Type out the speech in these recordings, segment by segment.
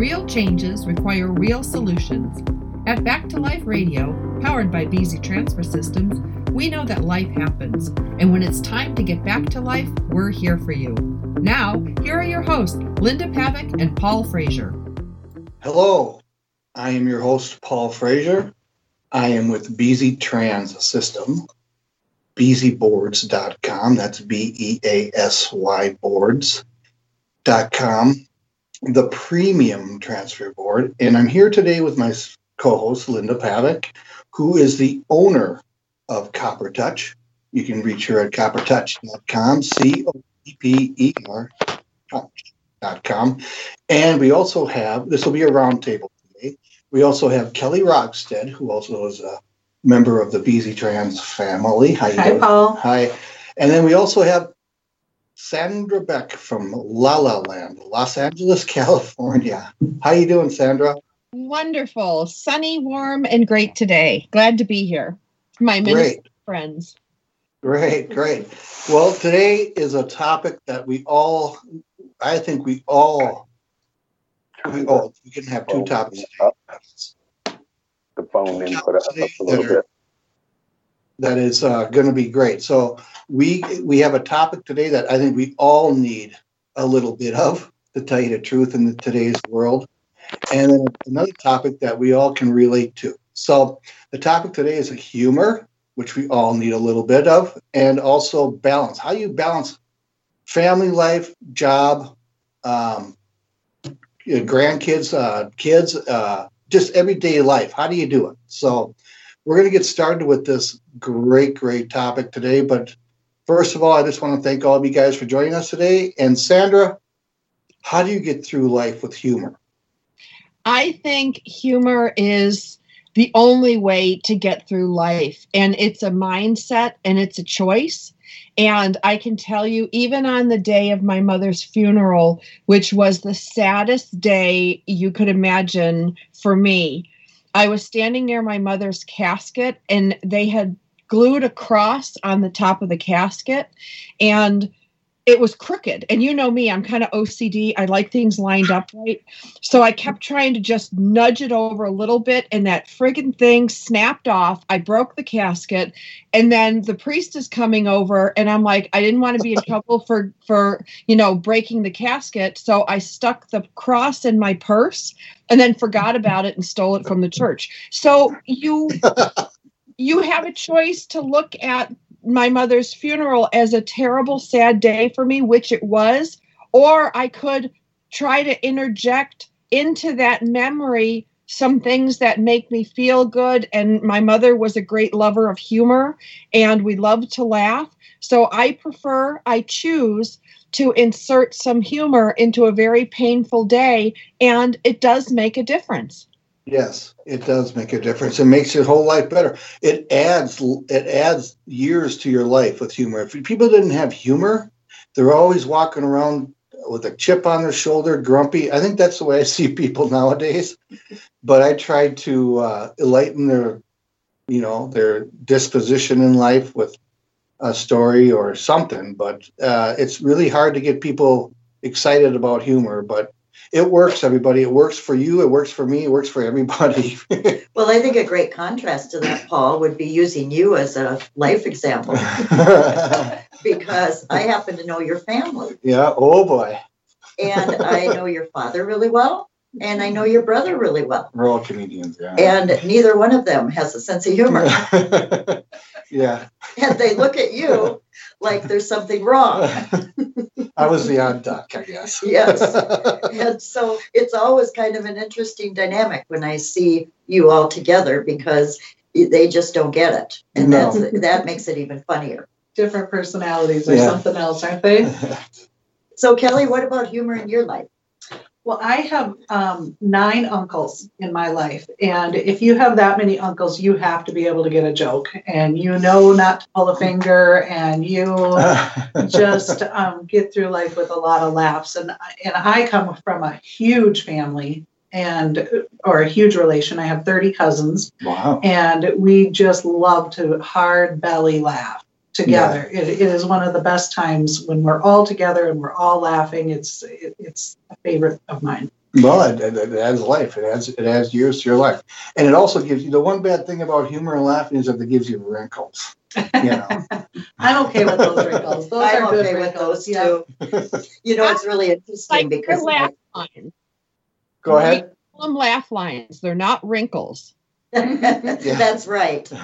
Real changes require real solutions. At Back to Life Radio, powered by Beasy Transfer Systems, we know that life happens, and when it's time to get back to life, we're here for you. Now, here are your hosts, Linda Pavick and Paul Frazier. Hello, I am your host, Paul Frazier. I am with Beasy Trans System, beasyboards.com. That's B E A S Y boards.com, the premium transfer board. And I'm here today with my co host, Linda Pavick, who is the owner of Copper Touch. You can reach her at coppertouch.com, C O P P E R touch.com. And we also have, this will be a roundtable today. We also have Kelly Rockstead, who also is a member of the Beasy Trans family. Hi, doing? Paul. Hi. And then we also have Sandra Beck from La La Land, Los Angeles, California. How you doing, Sandra? Wonderful, sunny, warm, and great today. Glad to be here. My minister friends. Great, great. Well, today is a topic that we all, I think we all, we, oh, we can have two topics today. The phone input up a little bit. That is uh, going to be great. So we we have a topic today that I think we all need a little bit of, to tell you the truth, in the, today's world, and then another topic that we all can relate to. So the topic today is humor which we all need a little bit of, and also balance. How do you balance family life, job, um, grandkids, uh, kids, uh, just everyday life. How do you do it? So, we're going to get started with this great, great topic today. But first of all, I just want to thank all of you guys for joining us today. And Sandra, how do you get through life with humor? I think humor is the only way to get through life. And it's a mindset and it's a choice. And I can tell you, even on the day of my mother's funeral, which was the saddest day you could imagine for me, I was standing near my mother's casket and they had glued a cross on the top of the casket. And it was crooked. And you know me, I'm kind of OCD. I like things lined up right. So I kept trying to just nudge it over a little bit, and that friggin' thing snapped off. I broke the casket, and then the priest is coming over, and I'm like, I didn't want to be in trouble for for you know breaking the casket, so I stuck the cross in my purse, and then forgot about it and stole it from the church. So you. You have a choice to look at my mother's funeral as a terrible, sad day for me, which it was, or I could try to interject into that memory some things that make me feel good. And my mother was a great lover of humor and we loved to laugh. So I prefer, I choose to insert some humor into a very painful day, and it does make a difference. Yes, it does make a difference. It makes your whole life better. It adds it adds years to your life with humor. If people didn't have humor, they're always walking around with a chip on their shoulder, grumpy. I think that's the way I see people nowadays. But I try to uh, enlighten their, you know, their disposition in life with a story or something. But uh, it's really hard to get people excited about humor. But it works, everybody. It works for you. It works for me. It works for everybody. well, I think a great contrast to that, Paul, would be using you as a life example because I happen to know your family. Yeah. Oh, boy. and I know your father really well. And I know your brother really well. We're all comedians, yeah. And neither one of them has a sense of humor. yeah. And they look at you like there's something wrong. I was the odd duck, I guess. yes. And so it's always kind of an interesting dynamic when I see you all together because they just don't get it. And no. that's, that makes it even funnier. Different personalities or yeah. something else, aren't they? so, Kelly, what about humor in your life? Well, I have um, nine uncles in my life. And if you have that many uncles, you have to be able to get a joke. And you know not to pull a finger, and you just um, get through life with a lot of laughs. And, and I come from a huge family and or a huge relation. I have 30 cousins. Wow. And we just love to hard belly laugh together. Yeah. It, it is one of the best times when we're all together and we're all laughing. It's it, it's a favorite of mine. Well, it, it, it adds life. It adds it adds years to your life, and it also gives you the one bad thing about humor and laughing is that it gives you wrinkles. You know, I'm okay with those wrinkles. Those I'm are good okay with wrinkles. those Yeah. too. You know, it's really interesting Like because your laugh lines. go ahead. Call them laugh lines. They're not wrinkles. that's right.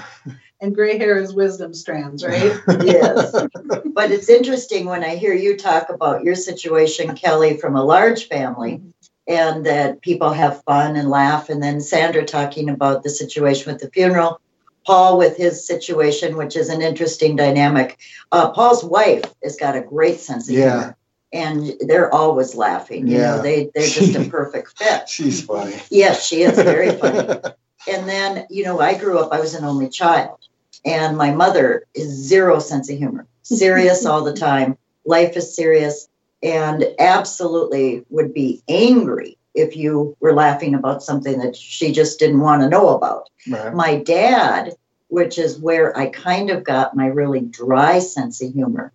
And gray hair is wisdom strands, right? Yes. But it's interesting when I hear you talk about your situation, Kelly, from a large family, and that people have fun and laugh, and then Sandra talking about the situation with the funeral. Paul with his situation, which is an interesting dynamic. Uh, Paul's wife has got a great sense of Yeah. humor, and they're always laughing. You know, they they're just a perfect fit. She's funny. Yes, she is very funny. And then, you know, I grew up, I was an only child, and my mother is zero sense of humor, serious all the time. Life is serious, and absolutely would be angry if you were laughing about something that she just didn't want to know about. Right. My dad, which is where I kind of got my really dry sense of humor,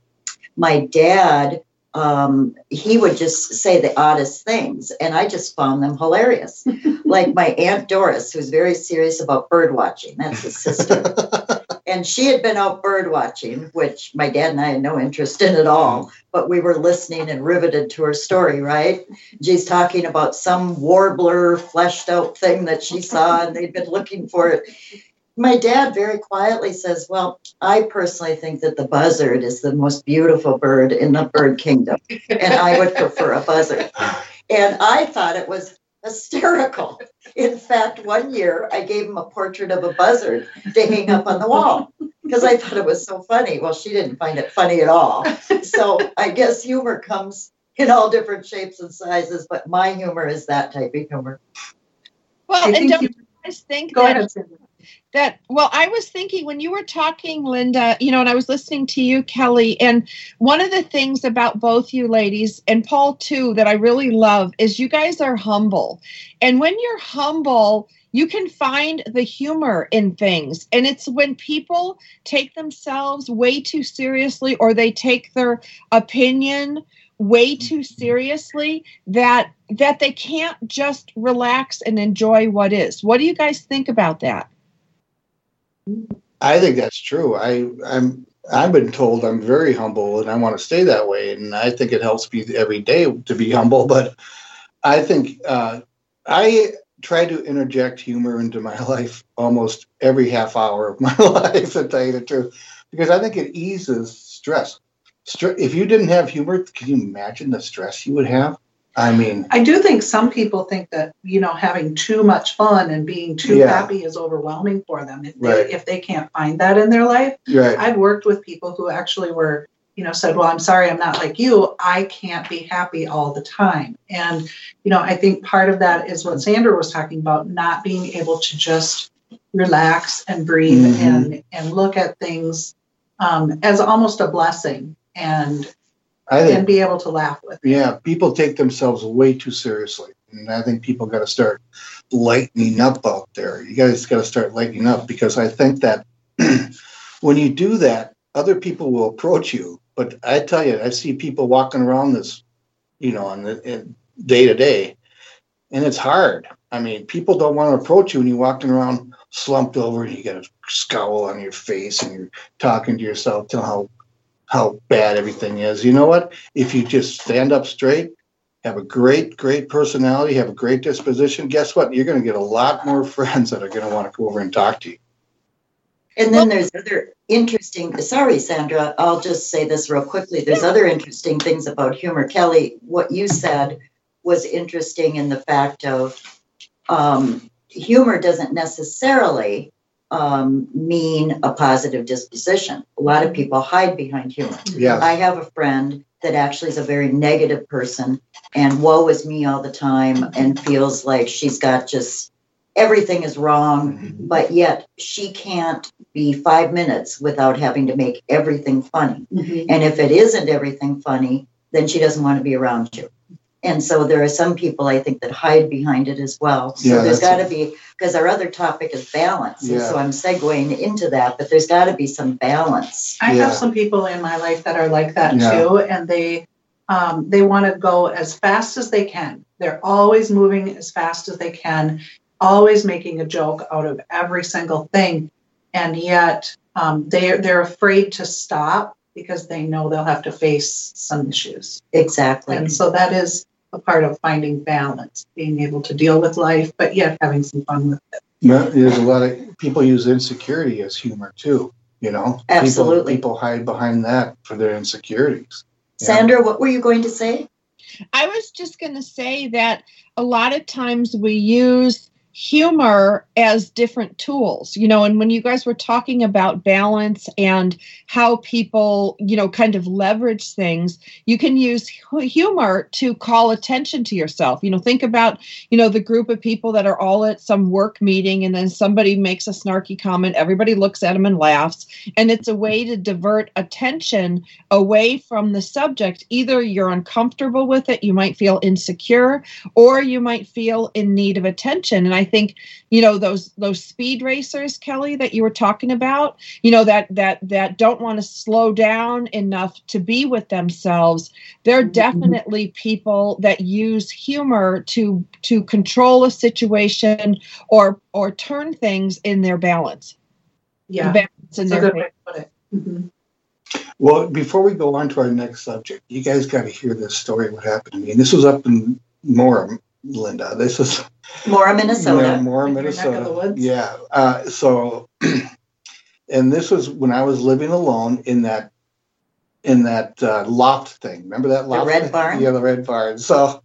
my dad, um, he would just say the oddest things, and I just found them hilarious. like my Aunt Doris, who's very serious about bird watching, that's his sister. and she had been out bird watching, which my dad and I had no interest in at all, but we were listening and riveted to her story, right? She's talking about some warbler fleshed out thing that she saw and they'd been looking for it. My dad very quietly says, Well, I personally think that the buzzard is the most beautiful bird in the bird kingdom, and I would prefer a buzzard. And I thought it was hysterical. In fact, one year I gave him a portrait of a buzzard to hang up on the wall because I thought it was so funny. Well, she didn't find it funny at all. So I guess humor comes in all different shapes and sizes, but my humor is that type of humor. Well, I and think don't you- guys think Go that ahead. That well i was thinking when you were talking linda you know and i was listening to you kelly and one of the things about both you ladies and paul too that i really love is you guys are humble. And when you're humble you can find the humor in things. And it's when people take themselves way too seriously or they take their opinion way too mm-hmm. seriously that that they can't just relax and enjoy what is. What do you guys think about that I think that's true. I I'm I've been told I'm very humble and I want to stay that way, and I think it helps me every day to be humble. But I think uh, I try to interject humor into my life almost every half hour of my life, to tell you the truth, because I think it eases stress. Stre- if you didn't have humor, can you imagine the stress you would have? I mean, I do think some people think that you know having too much fun and being too Yeah. happy is overwhelming for them if they, Right. if they can't find that in their life. right? I've worked with people who actually were, you know, said, "Well, I'm sorry, I'm not like you. I can't be happy all the time." And you know, I think part of that is what Sandra was talking about, not being able to just relax and breathe Mhm. and and look at things um, as almost a blessing and I think and be able to laugh with. Yeah, people take themselves way too seriously. And I think people got to start lightening up out there. You guys got to start lightening up because I think that when you do that, other people will approach you. But I tell you, I see people walking around this, you know, on the day to day, and it's hard. I mean, people don't want to approach you when you're walking around slumped over and you got a scowl on your face and you're talking to yourself, telling how how bad everything is. You know what? if you just stand up straight, have a great, great personality, have a great disposition, guess what? You're going to get a lot more friends that are going to want to go over and talk to you. And then there's other interesting, sorry, Sandra, I'll just say this real quickly. There's other interesting things about humor. Kelly, what you said was interesting in the fact of um, humor doesn't necessarily um, mean a positive disposition. A lot of people hide behind humor. Yeah. I have a friend that actually is a very negative person and woe is me all the time and feels like she's got just everything is wrong, but yet she can't be five minutes without having to make everything funny. And if it isn't everything funny, then she doesn't want to be around you. And so there are some people I think that hide behind it as well. So Yeah, there's that's got to be, because our other topic is balance. Yeah. so I'm segueing into that, but there's got to be some balance. I Yeah. have some people in my life that are like that Yeah. too, and they um, they want to go as fast as they can. They're always moving as fast as they can, always making a joke out of every single thing. And yet um, they're, they're afraid to stop because they know they'll have to face some issues. Exactly. And so that is a part of finding balance, being able to deal with life, but yet having some fun with it. Well, There's a lot of people use insecurity as humor too. You know, People- Absolutely. people hide behind that for their insecurities. Yeah. Sandra, what were you going to say? I was just going to say that a lot of times we use humor as different tools, you know, and when you guys were talking about balance and how people, you know, kind of leverage things, you can use humor to call attention to yourself. You know, think about, you know, the group of people that are all at some work meeting and then somebody makes a snarky comment, everybody looks at them and laughs, and it's a way to divert attention away from the subject. Either you're uncomfortable with it, you might feel insecure, or you might feel in need of attention. And I think, you know, those those speed racers, Kelly, that you were talking about, you know, that that that don't want to slow down enough to be with themselves, they're Mhm. definitely people that use humor to to control a situation or or turn things in their balance. Yeah. Balance in their good way to put it. Mhm. Well, before we go on to our next subject, you guys got to hear this story. What happened to me? And this was up in Moram, Linda. This is Mora, Minnesota. Yeah, Moram, In neck of Minnesota. the woods? Yeah. Uh, so, and this was when I was living alone in that in that uh, loft thing. Remember that loft? red thing? barn? Yeah, the red barn. So,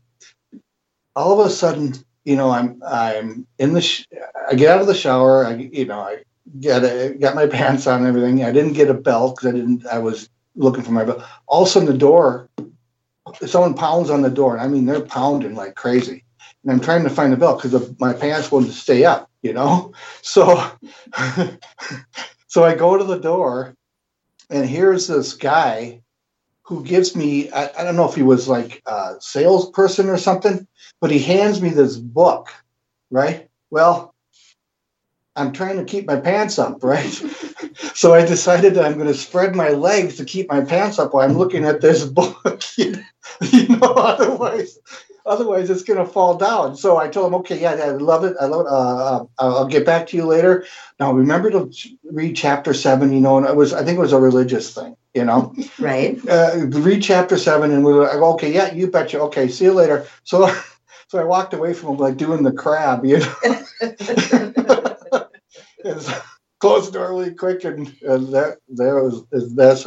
all of a sudden, you know, I'm I'm in the. Sh- I get out of the shower. I you know I get a, got my pants on and everything. I didn't get a belt because I didn't. I was looking for my belt. All of a sudden, the door. Someone pounds on the door, and I mean they're pounding like crazy and I'm trying to find the belt because my pants wouldn't stay up, you know. So, so I go to the door, and here's this guy who gives me I, I don't know if he was like a salesperson or something, but he hands me this book, right? Well, I'm trying to keep my pants up, right? so I decided that I'm going to spread my legs to keep my pants up while I'm looking at this book. you know, otherwise, otherwise it's going to fall down. So I told him, okay, yeah, I love it. I love it. Uh, uh, I'll get back to you later. Now remember to read chapter seven. You know, and it was I think it was a religious thing. You know, Right. uh, read chapter seven, and we were like, okay, yeah, you betcha. Okay, see you later. So, so I walked away from him like doing the crab, you know. So Closed the door really quick, and, and that there was that's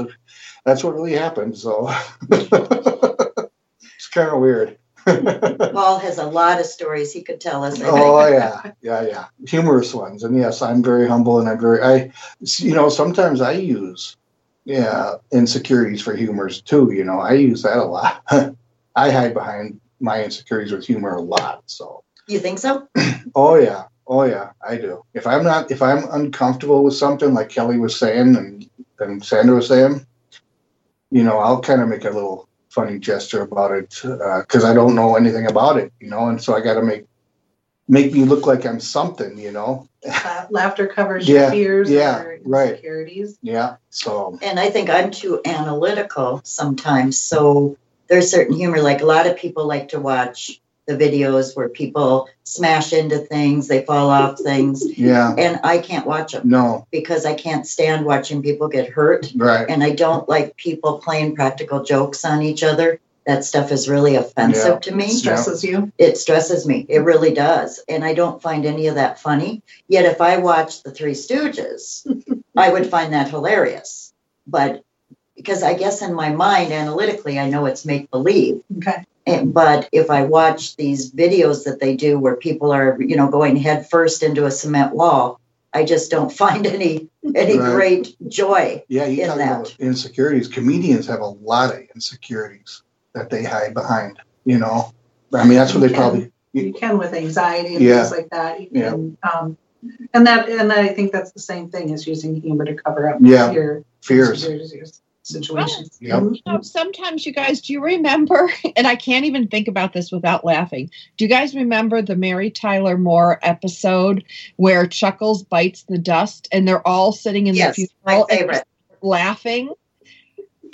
that's what really happened. So it's kind of weird. Paul has a lot of stories he could tell us. Oh yeah, yeah, yeah, humorous ones. And yes, I'm very humble, and I'm very I, you know, sometimes I use yeah insecurities for humors too. You know, I use that a lot. I hide behind my insecurities with humor a lot. So You think so? oh yeah, oh yeah, I do. If I'm not, if I'm uncomfortable with something, like Kelly was saying and and Sandra was saying, you know, I'll kind of make a little funny gesture about it uh, because I don't know anything about it, you know, and so I got to make make me look like I'm something, you know. La- Laughter covers Yeah, your fears yeah, or right. insecurities. Yeah. So And I think I'm too analytical sometimes. So there's certain humor. Like a lot of people like to watch the videos where people smash into things, they fall off things, yeah, and I can't watch them no, because I can't stand watching people get hurt. right. And I don't like people playing practical jokes on each other. That stuff is really offensive Yeah. to me. It Stresses you. It stresses me. It really does. And I don't find any of that funny. Yet if I watched The Three Stooges, I would find that hilarious. But because I guess in my mind, analytically, I know it's make believe. Okay. And, but if I watch these videos that they do where people are, you know, going head first into a cement wall, I just don't find any any Right. great joy. Yeah, you in talk that. about insecurities. Comedians have a lot of insecurities that they hide behind. You know, I mean, that's what they Yeah. probably. You can with anxiety and Yeah. things like that. You Yeah. can, um, and that and I think that's the same thing as using humor to cover up Yeah. your Fears. your, situations. Yep. Mhm. You know, sometimes you guys, do you remember? And I can't even think about this without laughing. Do you guys remember the Mary Tyler Moore episode where Chuckles bites the dust and they're all sitting in Yes, the funeral favorite. laughing?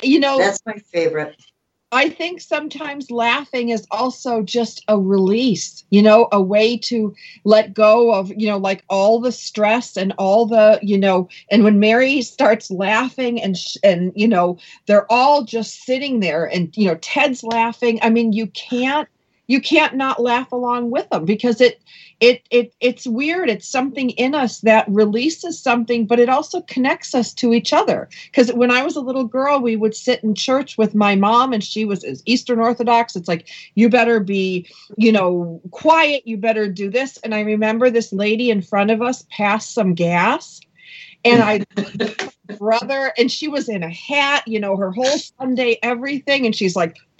You know, That's my favorite. I think sometimes laughing is also just a release, you know, a way to let go of, you know, like all the stress and all the, you know, and when Mary starts laughing and, sh- and, you know, they're all just sitting there and, you know, Ted's laughing. I mean, you can't, you can't not laugh along with them because it, it it it's weird. It's something in us that releases something but it also connects us to each other. Because when i was a little girl we would sit in church with my mom and she was eastern orthodox. It's like you better be you know quiet. You better do this. And i remember this lady in front of us passed some gas and I brother and she was in a hat, you know, her whole Sunday everything. And she's like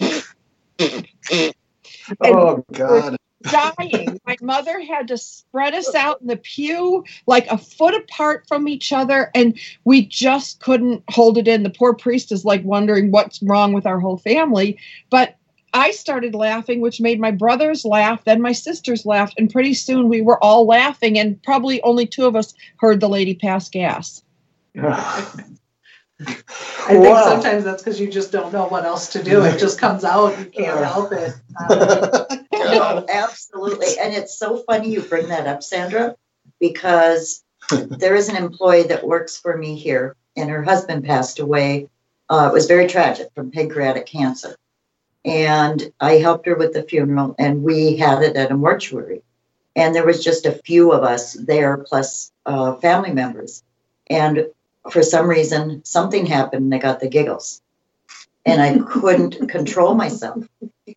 oh god dying. My mother had to spread us out in the pew like a foot apart from each other, and we just couldn't hold it in. The poor priest is like wondering what's wrong with our whole family. But I started laughing, which made my brothers laugh, then my sisters laughed, and pretty soon we were all laughing, and probably only two of us heard the lady pass gas. I think wow. sometimes that's because you just don't know what else to do. It just comes out. You can't help it. Um, no, absolutely. And it's so funny you bring that up, Sandra, because there is an employee that works for me here, and her husband passed away. Uh, it was very tragic from pancreatic cancer. And I helped her with the funeral, and we had it at a mortuary. And there was just a few of us there, plus uh, family members. And for some reason, something happened and I got the giggles. And I couldn't control myself.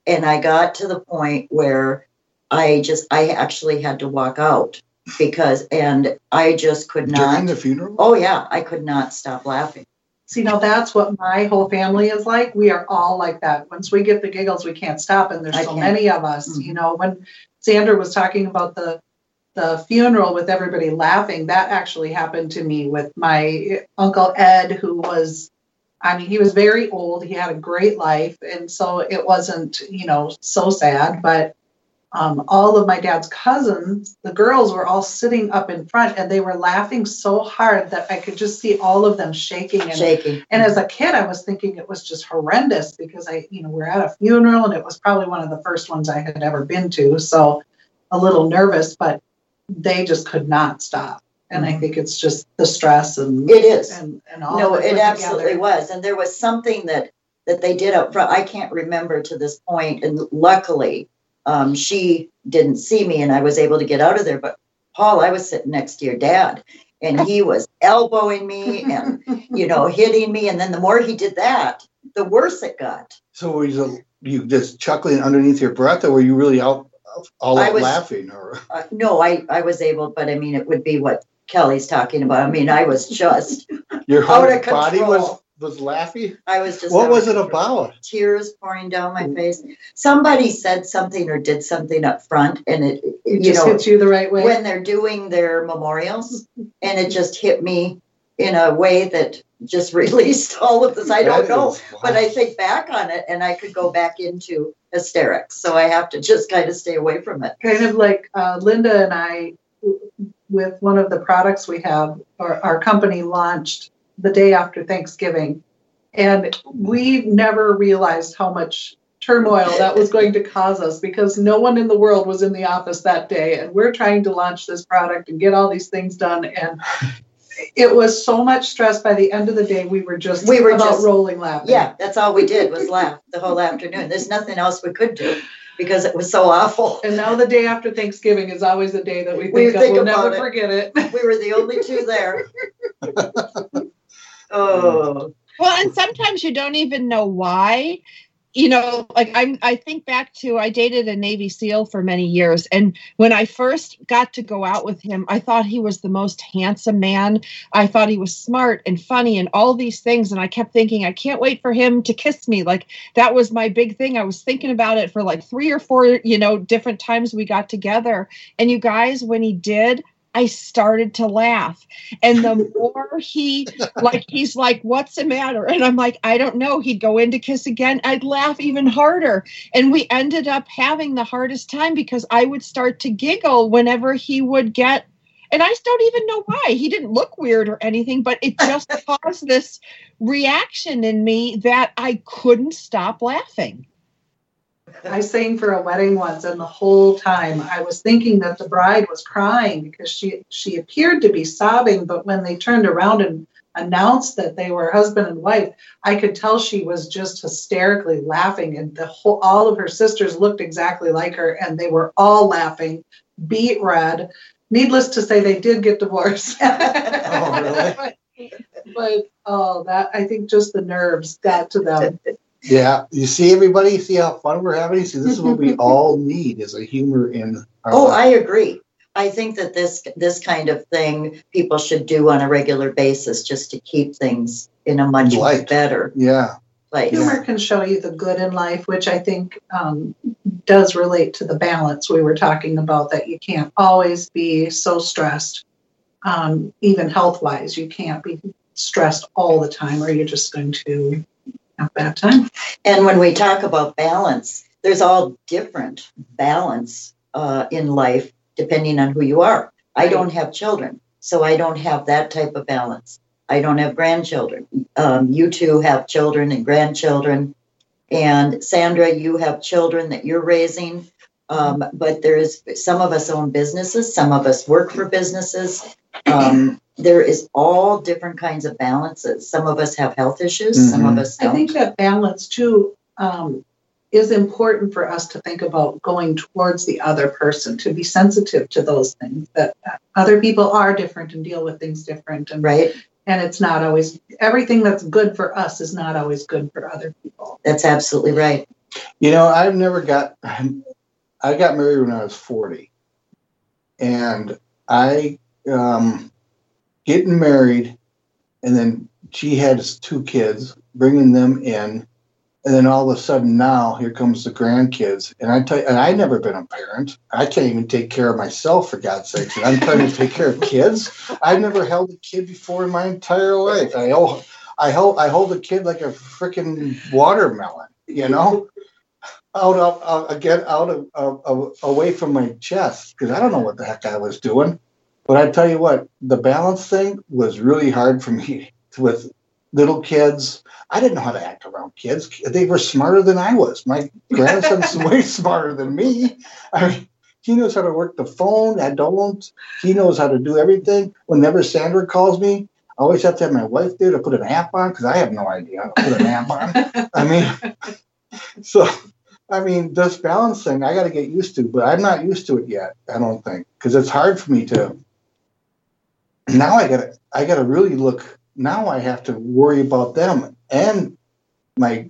And I got to the point where I just, I actually had to walk out because, and I just could not. During the funeral? Oh, yeah. I could not stop laughing. See, now that's what my whole family is like. We are all like that. Once we get the giggles, we can't stop. And there's I so can't. many of us. Mm-hmm. You know, when Sandra was talking about the the funeral with everybody laughing, that actually happened to me with my uncle Ed, who was, I mean, he was very old. He had a great life. And so it wasn't, you know, so sad. But um, all of my dad's cousins, the girls were all sitting up in front and they were laughing so hard that I could just see all of them shaking. And, shaking. And as a kid, I was thinking it was just horrendous because I, you know, we're at a funeral and it was probably one of the first ones I had ever been to. So a little nervous, but they just could not stop. And I mm-hmm. think it's just the stress and it is and, and all. No, it absolutely together. was. And there was something that that they did up front. I can't remember to this point, and luckily, um, she didn't see me, and I was able to get out of there. But Paul, I was sitting next to your dad, and he was elbowing me and you know hitting me, and then the more he did that, the worse it got. So were you, you just chuckling underneath your breath, or were you really out all I was, laughing or uh, no i i was able but i mean it would be what kelly's talking about i mean i was just your whole body was was laughing i was just what was it about tears pouring down my face somebody said something or did something up front and it, it you just know hits you the right way when they're doing their memorials and it just hit me in a way that just released all of this. I don't know, but I think back on it and I could go back into hysterics. So I have to just kind of stay away from it. Kind of like uh, Linda and I, with one of the products we have, our, our company launched the day after Thanksgiving. And we never realized how much turmoil that was going to cause us because no one in the world was in the office that day. And we're trying to launch this product and get all these things done. And it was so much stress by the end of the day we were just we were about just rolling laughing. Yeah that's all we did was laugh the whole afternoon. There's nothing else we could do because it was so awful. And now the day after thanksgiving is always the day that we think, we think we'll never it. forget it. We were the only two there. Oh. Well and sometimes you don't even know why you know like i'm i think back to i dated a navy seal for many years and when i first got to go out with him i thought he was the most handsome man. I thought he was smart and funny and all these things and i kept thinking i can't wait for him to kiss me. Like that was my big thing. I was thinking about it for like three or four you know different times we got together. And you guys when he did I started to laugh. And the more he, like, he's like, what's the matter? And I'm like, I don't know. He'd go in to kiss again. I'd laugh even harder. And we ended up having the hardest time because I would start to giggle whenever he would get And I don't even know why. He didn't look weird or anything, but it just caused this reaction in me that I couldn't stop laughing. I sang for a wedding once, and the whole time I was thinking that the bride was crying because she she appeared to be sobbing, but when they turned around and announced that they were husband and wife, I could tell she was just hysterically laughing, and the whole all of her sisters looked exactly like her, and they were all laughing, beet red. Needless to say, they did get divorced. Oh, really? but oh, that I think just the nerves got to them. Yeah, you see everybody, see how fun we're having. See, this is what we all need is a humor in our Oh, life. I agree. I think that this this kind of thing people should do on a regular basis just to keep things in a much Light. better yeah, place. Humor can show you the good in life, which I think um, does relate to the balance we were talking about. That you can't always be so stressed, um, even health wise. You can't be stressed all the time, or you're just going to have a bad time. And when we talk about balance, there's all different balance uh, in life depending on who you are. I don't have children, so I don't have that type of balance. I don't have grandchildren. Um, you two have children and grandchildren. And Sandra, you have children that you're raising. Um, but there is some of us own businesses, some of us work for businesses. Um, there is all different kinds of balances. Some of us have health issues, some of Mhm. us I don't. think that balance too um, is important for us to think about going towards the other person, to be sensitive to those things. That other people are different and deal with things different, and right? and it's not always everything that's good for us is not always good for other people. That's absolutely right. You know, I've never got. I got married when I was forty, and I um, getting married, and then she had two kids, bringing them in, and then all of a sudden now here comes the grandkids, and I tell you, and I never been a parent. I can't even take care of myself for God's sakes, and I'm trying to take care of kids. I've never held a kid before in my entire life. I hold, I hold, I hold a kid like a freaking watermelon, you know out of uh, again out of, of, of away from my chest because I don't know what the heck I was doing. But I tell you what, the balance thing was really hard for me with little kids. I didn't know how to act around kids. They were smarter than I was. My grandson's way smarter than me. I mean, he knows how to work the phone. I don't. He knows how to do everything. Whenever Sandra calls me, I always have to have my wife there to put an app on because I have no idea how to put an app on. I mean, so I mean, this balancing I got to get used to, but I'm not used to it yet. I don't think because it's hard for me to. Now I got to I got to really look. Now I have to worry about them and my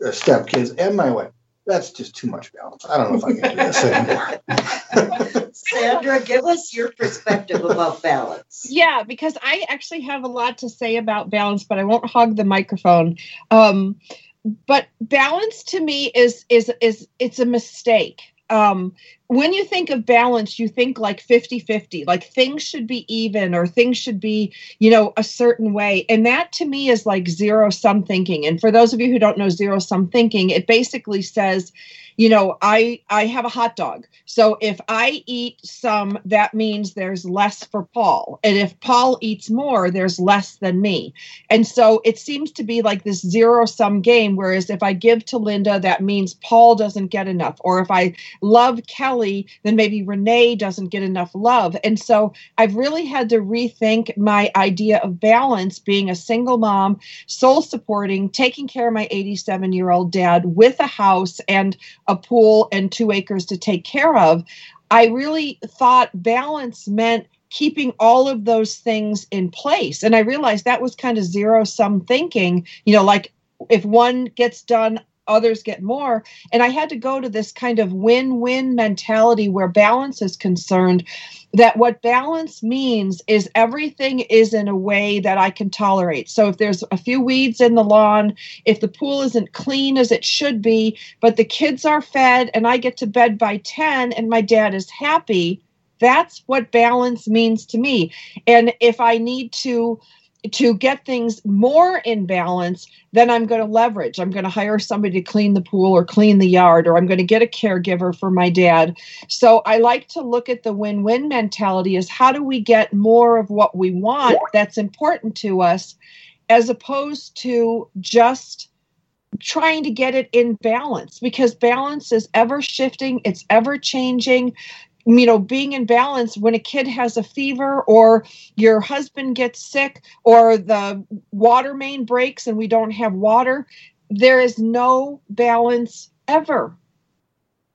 stepkids and my wife. That's just too much balance. I don't know if I can do this anymore. Sandra, give us your perspective about balance. Yeah, because I actually have a lot to say about balance, but I won't hog the microphone. Um, but balance to me is is is it's a mistake. Um, when you think of balance, you think like 50 50, like things should be even or things should be, you know, a certain way. And that to me is like zero sum thinking. And for those of you who don't know zero sum thinking, it basically says, you know, I I have a hot dog. So if I eat some, that means there's less for Paul. And if Paul eats more, there's less than me. And so it seems to be like this zero sum game. Whereas if I give to Linda, that means Paul doesn't get enough. Or if I love Kelly, then maybe Renee doesn't get enough love. And so I've really had to rethink my idea of balance being a single mom, soul supporting, taking care of my 87 year old dad with a house and a pool and two acres to take care of. I really thought balance meant keeping all of those things in place. And I realized that was kind of zero sum thinking, you know, like if one gets done, others get more. And I had to go to this kind of win win mentality where balance is concerned. That what balance means is everything is in a way that I can tolerate. So if there's a few weeds in the lawn, if the pool isn't clean as it should be, but the kids are fed and I get to bed by 10 and my dad is happy, that's what balance means to me. And if I need to to get things more in balance, then I'm going to leverage. I'm going to hire somebody to clean the pool or clean the yard, or I'm going to get a caregiver for my dad. So I like to look at the win win mentality as how do we get more of what we want that's important to us, as opposed to just trying to get it in balance because balance is ever shifting, it's ever changing you know being in balance when a kid has a fever or your husband gets sick or the water main breaks and we don't have water there is no balance ever.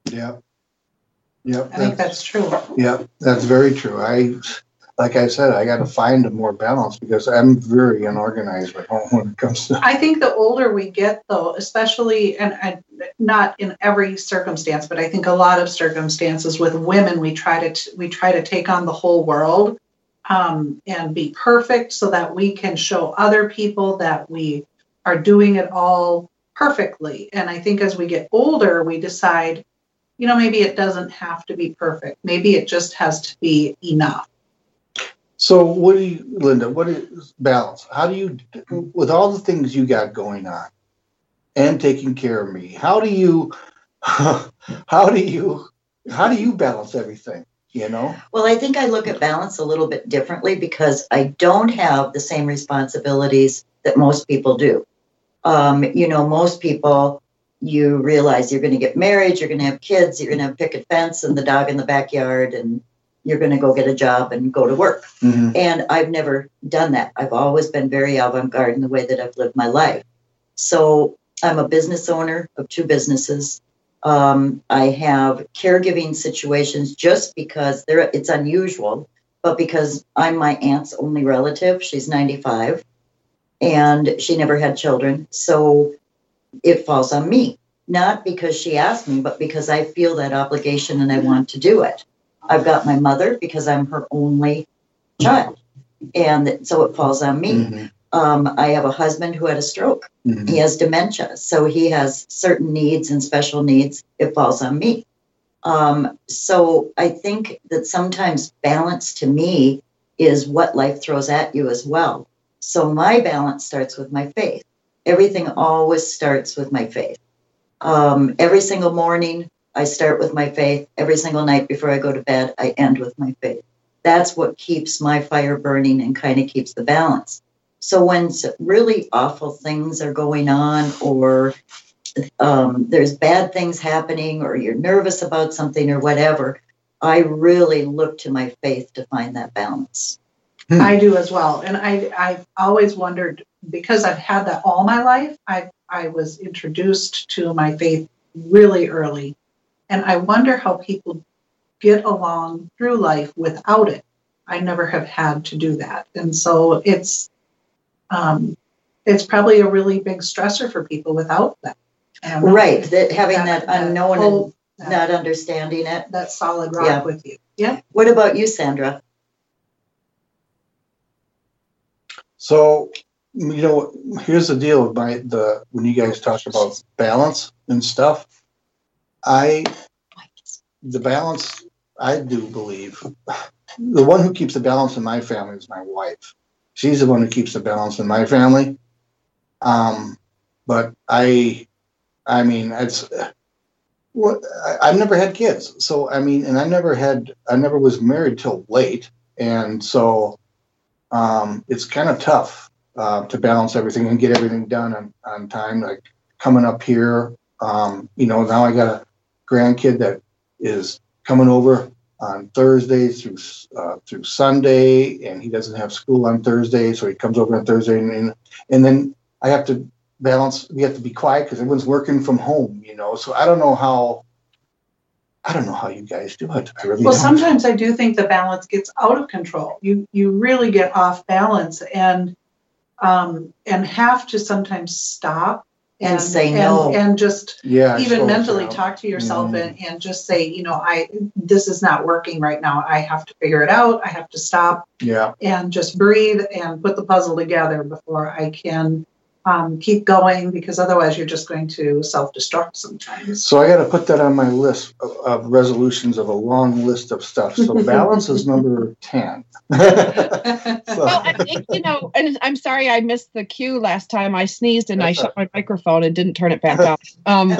Yeah yeah I think that's true. yeah that's very true. I like i said i got to find a more balance because i'm very unorganized at home when it comes to I think the older we get, though, especially, and, and not in every circumstance, but I think a lot of circumstances with women, we try to we try to take on the whole world um, and be perfect, so that we can show other people that we are doing it all perfectly. And I think as we get older, we decide, you know, maybe it doesn't have to be perfect. Maybe it just has to be enough. So, what do you, Linda? What is balance? How do you, with all the things you got going on, and taking care of me? How do you, how do you, how do you balance everything? You know? Well, I think I look at balance a little bit differently because I don't have the same responsibilities that most people do. Um, you know, most people, you realize you're going to get married, you're going to have kids, you're going to have picket fence and the dog in the backyard, and you're going to go get a job and go to work. Mhm. And I've never done that. I've always been very avant garde in the way that I've lived my life. So I'm a business owner of two businesses. Um, I have caregiving situations just because they're, it's unusual, but because I'm my aunt's only relative. She's 95 and she never had children. So it falls on me, not because she asked me, but because I feel that obligation and I want to do it. I've got my mother because I'm her only child. And so it falls on me. Mhm. Um, I have a husband who had a stroke. Mhm. He has dementia. So he has certain needs and special needs. It falls on me. Um, so I think that sometimes balance to me is what life throws at you as well. So my balance starts with my faith. Everything always starts with my faith. Um, every single morning, I start with my faith. Every single night before I go to bed, I end with my faith. That's what keeps my fire burning and kind of keeps the balance. So when really awful things are going on, or um, there's bad things happening, or you're nervous about something, or whatever, I really look to my faith to find that balance. Hmm. I do as well. And I, I've always wondered because I've had that all my life, I, I was introduced to my faith really early. And I wonder how people get along through life without it. I never have had to do that. And so it's, um, it's probably a really big stressor for people without that. And Right, that having that, that unknown whole- and not understanding it. that solid rock Yeah. with you. Yeah. What about you, Sandra? So, you know, here's the deal with my the when you guys talk about balance and stuff. I the balance I do believe the one who keeps the balance in my family is my wife. She's the one who keeps the balance in my family. Um, but I, I mean, it's what I, I've never had kids, so I mean, and I never had, I never was married till late, and so um, it's kind of tough uh, to balance everything and get everything done on, on time. Like coming up here, um, you know, now I got a grandkid that is coming over on Thursday through uh, through Sunday, and he doesn't have school on Thursday, so he comes over on Thursday, and and then I have to balance. We have to be quiet because everyone's working from home, you know. So I don't know how. I don't know how you guys do it. I really Well, don't. sometimes I do think the balance gets out of control. You you really get off balance and um, and have to sometimes stop And say no. and, and just yeah, even suppose, mentally yeah. talk to yourself Mhm. and, and just say, you know, I this is not working right now. I have to figure it out. I have to stop Yeah, and just breathe and put the puzzle together before I can um, keep going because otherwise you're just going to self-destruct sometimes. So I got to put that on my list of, of resolutions of a long list of stuff. So balance is number 10. Well, I think, you know, and I'm sorry I missed the cue last time. I sneezed and I shut my microphone and didn't turn it back on. Um,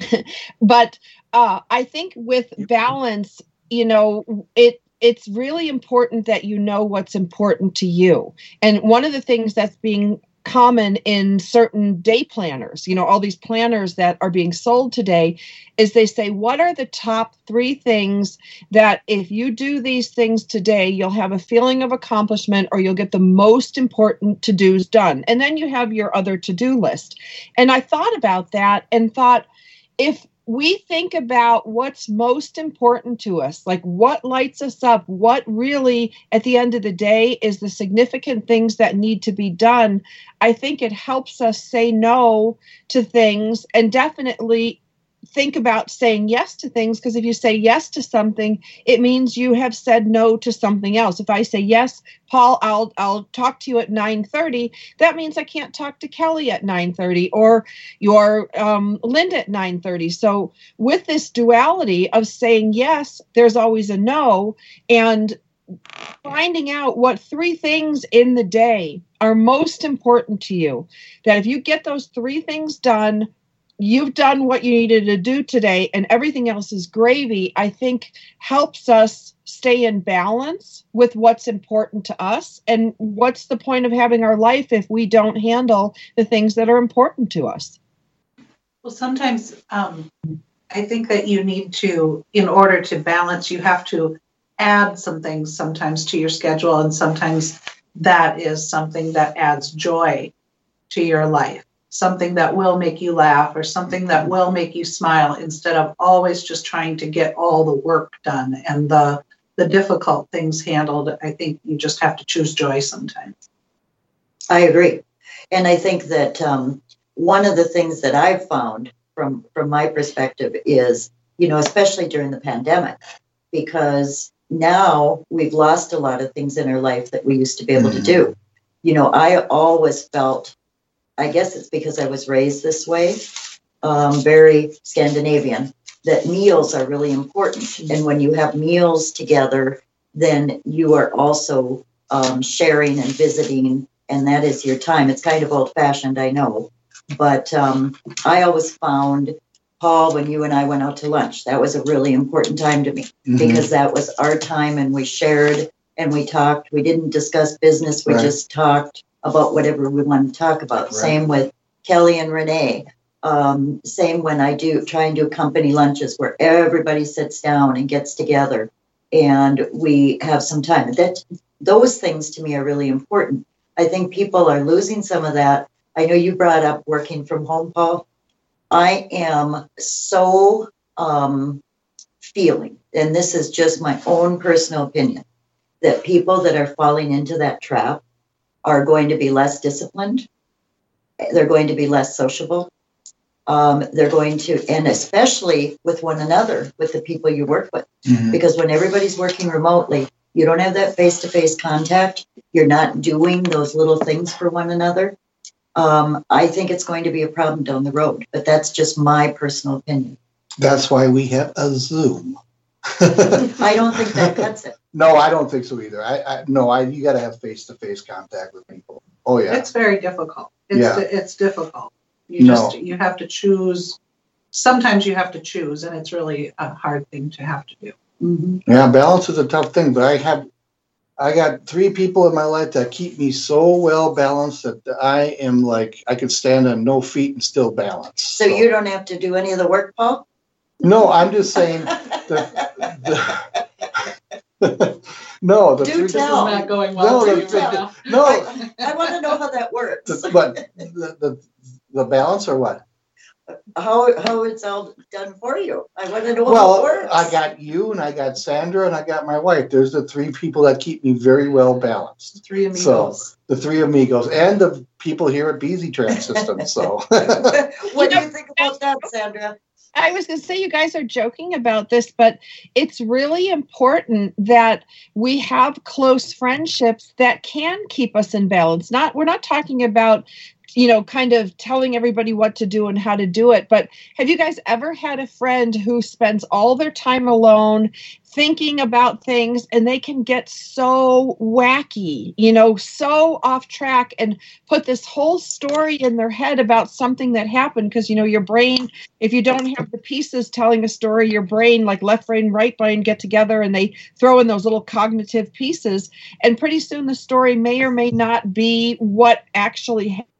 but uh, I think with balance, you know, it it's really important that you know what's important to you. And one of the things that's being common in certain day planners, you know, all these planners that are being sold today, is they say, What are the top three things that if you do these things today, you'll have a feeling of accomplishment or you'll get the most important to dos done? And then you have your other to do list. And I thought about that and thought, if we think about what's most important to us, like what lights us up, what really, at the end of the day, is the significant things that need to be done. I think it helps us say no to things and definitely think about saying yes to things because if you say yes to something it means you have said no to something else. If i say yes paul i'll i'll talk to you at 9.30 that means i can't talk to kelly at 9.30 or your um, linda at 9.30 so with this duality of saying yes there's always a no and finding out what three things in the day are most important to you. That if you get those three things done you've done what you needed to do today and everything else is gravy, I think helps us stay in balance with what's important to us. And what's the point of having our life if we don't handle the things that are important to us? Well, sometimes um, I think that you need to, in order to balance, you have to add some things sometimes to your schedule, and sometimes that is something that adds joy to your life something that will make you laugh or something that will make you smile instead of always just trying to get all the work done and the the difficult things handled. I think you just have to choose joy sometimes. I agree. And i think that um, one of the things that i've found from from my perspective is you know especially during the pandemic because now we've lost a lot of things in our life that we used to be able mm-hmm. to do. You know i always felt I guess it's because I was raised this way, um, very Scandinavian, that meals are really important. And when you have meals together, then you are also um, sharing and visiting, and that is your time. It's kind of old fashioned, I know. But um, I always found, Paul, when you and I went out to lunch, that was a really important time to me mm-hmm. because that was our time and we shared and we talked. We didn't discuss business, we right. just talked about whatever we want to talk about. Right. Same with Kelly and Renee. Um, same when I do try and do company lunches where everybody sits down and gets together and we have some time. That those things to me are really important. I think people are losing some of that. I know you brought up working from home, Paul. I am so um, feeling, and this is just my own personal opinion, that people that are falling into that trap are going to be less disciplined. They're going to be less sociable. Um, they're going to, and especially with one another, with the people you work with. Mm-hmm. Because when everybody's working remotely, you don't have that face to face contact. You're not doing those little things for one another. Um, I think it's going to be a problem down the road, but that's just my personal opinion. That's why we have a Zoom. I don't think that cuts it. No, I don't think so either. I, I no, I you got to have face to face contact with people. Oh yeah, it's very difficult. It's yeah. it's difficult. You just no. you have to choose. Sometimes you have to choose, and it's really a hard thing to have to do. Mm-hmm. Yeah, balance is a tough thing, but I have I got three people in my life that keep me so well balanced that I am like I could stand on no feet and still balance. So, so. you don't have to do any of the work, Paul. No, I'm just saying the, the no, the Do three tell. not going well. No, the, the, no. I, I want to know how that works. The, but the, the the balance or what? How how it's all done for you? I want to know well, how it works. I got you, and I got Sandra, and I got my wife. There's the three people that keep me very well balanced. Three amigos. So the three amigos, and the people here at Beasy Trans Systems. So, what do you think about that, Sandra? I was going to say, you guys are joking about this, but it's really important that we have close friendships that can keep us in balance. Not, we're not talking about you know, kind of telling everybody what to do and how to do it. But have you guys ever had a friend who spends all their time alone thinking about things and they can get so wacky, you know, so off track and put this whole story in their head about something that happened? Because, you know, your brain, if you don't have the pieces telling a story, your brain, like left brain, right brain, get together and they throw in those little cognitive pieces. And pretty soon the story may or may not be what actually happened.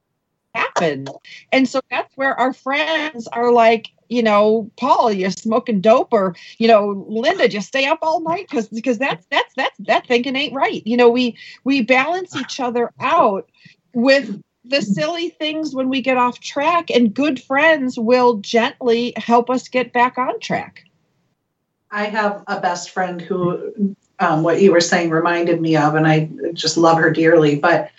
And so that's where our friends are like, you know, Paul, you're smoking dope, or you know, Linda, just stay up all night because because that's that's that's that thinking ain't right. You know, we we balance each other out with the silly things when we get off track, and good friends will gently help us get back on track. I have a best friend who um, what you were saying reminded me of, and I just love her dearly. But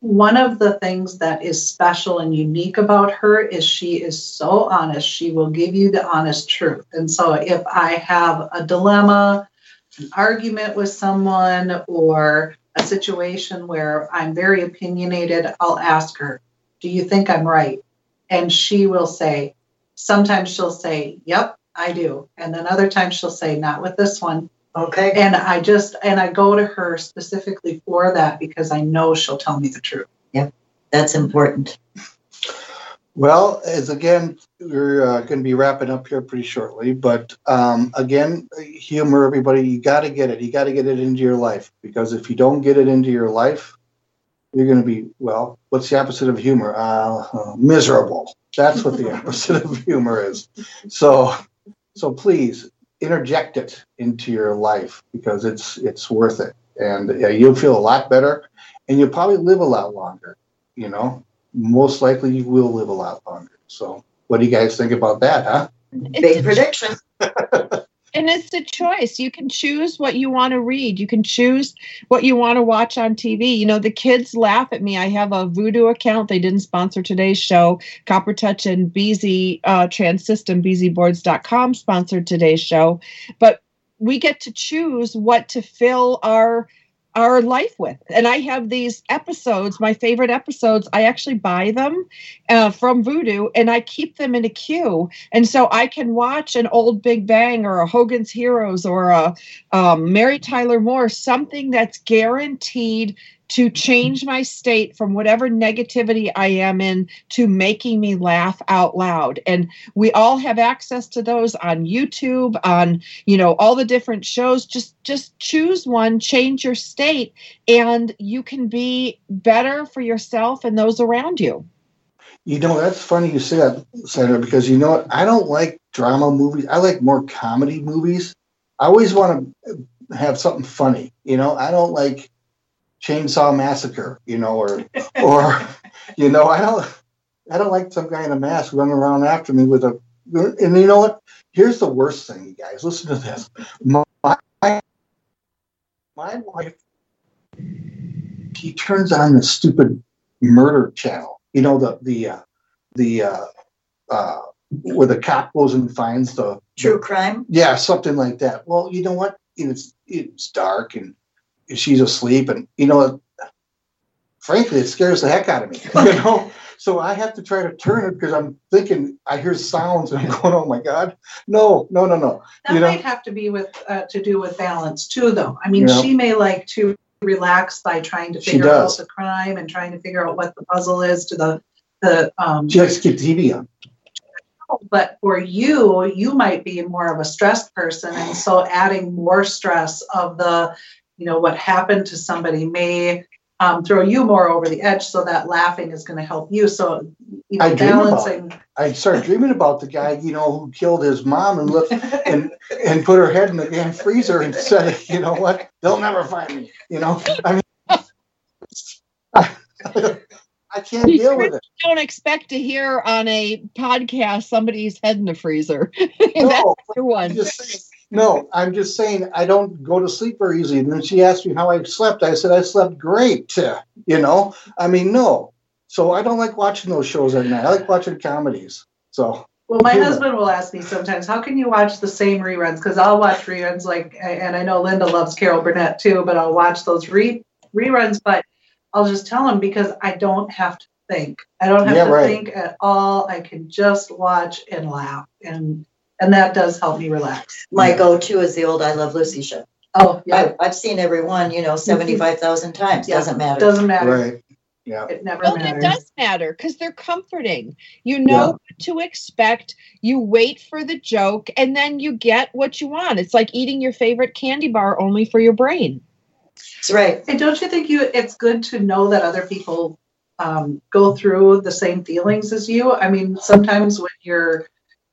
one of the things that is special and unique about her is she is so honest. She will give you the honest truth. And so if I have a dilemma, an argument with someone, or a situation where I'm very opinionated, I'll ask her, Do you think I'm right? And she will say, Sometimes she'll say, Yep, I do. And then other times she'll say, Not with this one. Okay. And I just, and I go to her specifically for that because I know she'll tell me the truth. Yeah. That's important. Well, as again, we're uh, going to be wrapping up here pretty shortly, but um, again, humor, everybody, you got to get it. You got to get it into your life because if you don't get it into your life, you're going to be, well, what's the opposite of humor? Uh, uh, miserable. That's what the opposite of humor is. So, so please interject it into your life because it's it's worth it, and uh, you'll feel a lot better, and you'll probably live a lot longer. You know, most likely you will live a lot longer. So, what do you guys think about that, huh? Big prediction. and it's a choice. You can choose what you want to read. You can choose what you want to watch on tv you know the kids laugh at me. I have a Vudu account. They didn't sponsor today's show. Copper touch and Beasy uh, trans system beasyboards.com sponsored today's show. But we get to choose what to fill our our life with. And I have these episodes, my favorite episodes. I actually buy them uh, from Vudu and I keep them in a queue. And so I can watch an old Big Bang or a Hogan's Heroes or a um, Mary Tyler Moore, something that's guaranteed to change my state from whatever negativity I am in to making me laugh out loud. And we all have access to those on YouTube, on, you know, all the different shows. Just just choose one, change your state, and you can be better for yourself and those around you. You know, that's funny you say that, Sandra, because you know what? I don't like drama movies. I like more comedy movies. I always want to have something funny. You know, I don't like Chainsaw Massacre, you know, or or you know, I don't I don't like some guy in a mask running around after me with a and you know what? Here's the worst thing, you guys. Listen to this. My my wife she turns on the stupid murder channel. You know the the uh, the uh, uh, where the cop goes and finds the True crime. yeah something like that. Well, you know what? It's it's dark and she's asleep and you know frankly it scares the heck out of me you know? So i have to try to turn it because i'm thinking i hear sounds and i'm going oh my god. No no no no. That you know? might have to be with uh, to do with balance too, though. I mean, she may like to relax by trying to figure out the crime and trying to figure out what the puzzle is to the the. Um, she likes to keep tv on. But for you, you might be more of a stressed person, and so adding more stress of the, you know, what happened to somebody may um, throw you more over the edge. So that laughing is going to help you. So you know, I dream balancing. i started dreaming about the guy you know who killed his mom and looked and and put her head in the damn freezer and said you know what they'll never find me you know i mean I can't deal with it. Don't expect to hear on a podcast somebody's head in the freezer. That's No, your one. just saying, no, I'm just saying I don't go to sleep very easily. And then she asked me how I slept. I said I slept great. You know, I mean, no. So I don't like watching those shows at night. I like watching comedies. So Well, my Yeah. husband will ask me sometimes, how can you watch the same reruns? Because I'll watch reruns like, and I know Linda loves Carol Burnett too, but I'll watch those re- reruns. But I'll just tell him because I don't have to think. I don't have Yeah, to right. think at all. I can just watch and laugh, and and that does help me relax. My Yeah. go-to is the old I Love Lucy show. Oh yeah, I, I've seen every one, you know, seventy-five thousand times. Yeah. Doesn't matter. doesn't matter. Right. Yeah. It never Well, it does matter because they're comforting. You know Yeah. what to expect. You wait for the joke, and then you get what you want. It's like eating your favorite candy bar only for your brain. That's right. And don't you think you it's good to know that other people um, go through the same feelings as you? I mean, sometimes when you're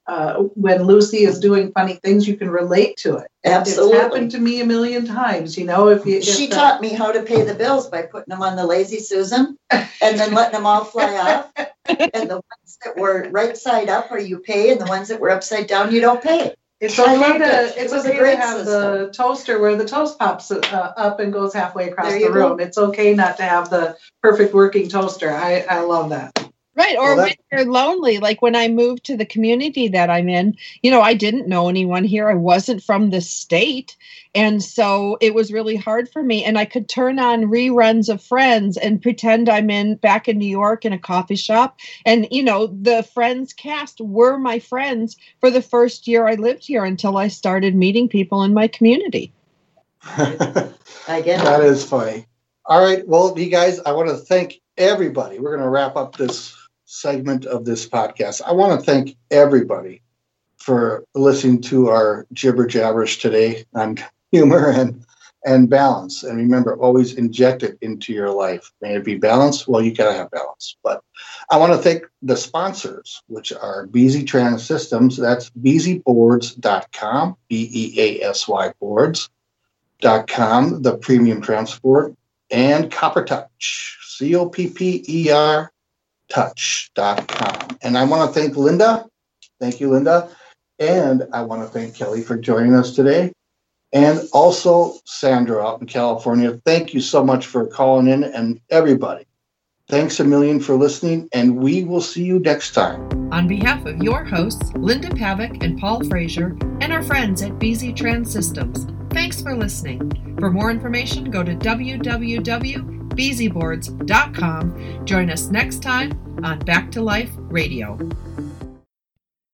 uh, when Lucy is doing funny things, you can relate to it. Absolutely, It's happened to me a million times. You know, if you if She the- taught me how to pay the bills by putting them on the lazy Susan and then letting them all fly off. And the ones that were right side up, or you pay, and the ones that were upside down, you don't pay. It's okay loved to it. It it's okay great to have the toaster where the toast pops uh, up and goes halfway across the you go. room. It's okay not to have the perfect working toaster. I I love that. Right. Or Well, that- when you're lonely, like when I moved to the community that I'm in, you know, I didn't know anyone here. I wasn't from the state. And so it was really hard for me. And I could turn on reruns of Friends and pretend I'm in back in New York in a coffee shop. And, you know, the Friends cast were my friends for the first year I lived here until I started meeting people in my community. I get That it. is funny. All right. Well, you guys, I want to thank everybody. We're going to wrap up this segment of this podcast. I want to thank everybody for listening to our jibber jabberish today on humor and and balance. And remember, always inject it into your life. May it be balanced. Well, you gotta have balance. But I want to thank the sponsors, which are Beasy Trans Systems. That's beasyboards.com, B E A S Y boards.com, the premium transport, and Copper Touch, C O P P E R touch.com. And I want to thank Linda. Thank you, Linda. And I want to thank Kelly for joining us today. And also Sandra out in California. Thank you so much for calling in and everybody. Thanks a million for listening, and we will see you next time. On behalf of your hosts, Linda Pavick and Paul Frazier, and our friends at Beasy Trans Systems, thanks for listening. For more information, go to www.beasyboards.com. Join us next time on Back to Life Radio.